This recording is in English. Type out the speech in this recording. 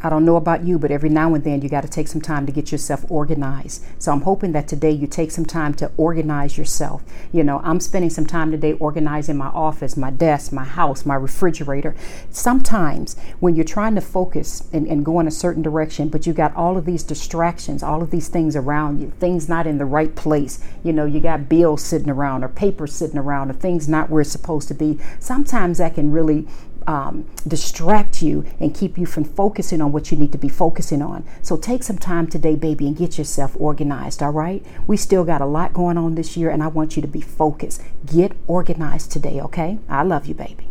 I don't know about you, but every now and then you got to take some time to get yourself organized. So I'm hoping that today you take some time to organize yourself. You know, I'm spending some time today organizing my office, my desk, my house, my refrigerator. Sometimes when you're trying to focus and, and go in a certain direction, but you got all of these distractions, all of these things around you, things not in the right place. You know, you got bills sitting around or papers sitting around or things not where it's supposed to be. Sometimes that can really um, distract you and keep you from focusing on what you need to be focusing on. So take some time today, baby, and get yourself organized, all right? We still got a lot going on this year, and I want you to be focused. Get organized today, okay? I love you, baby.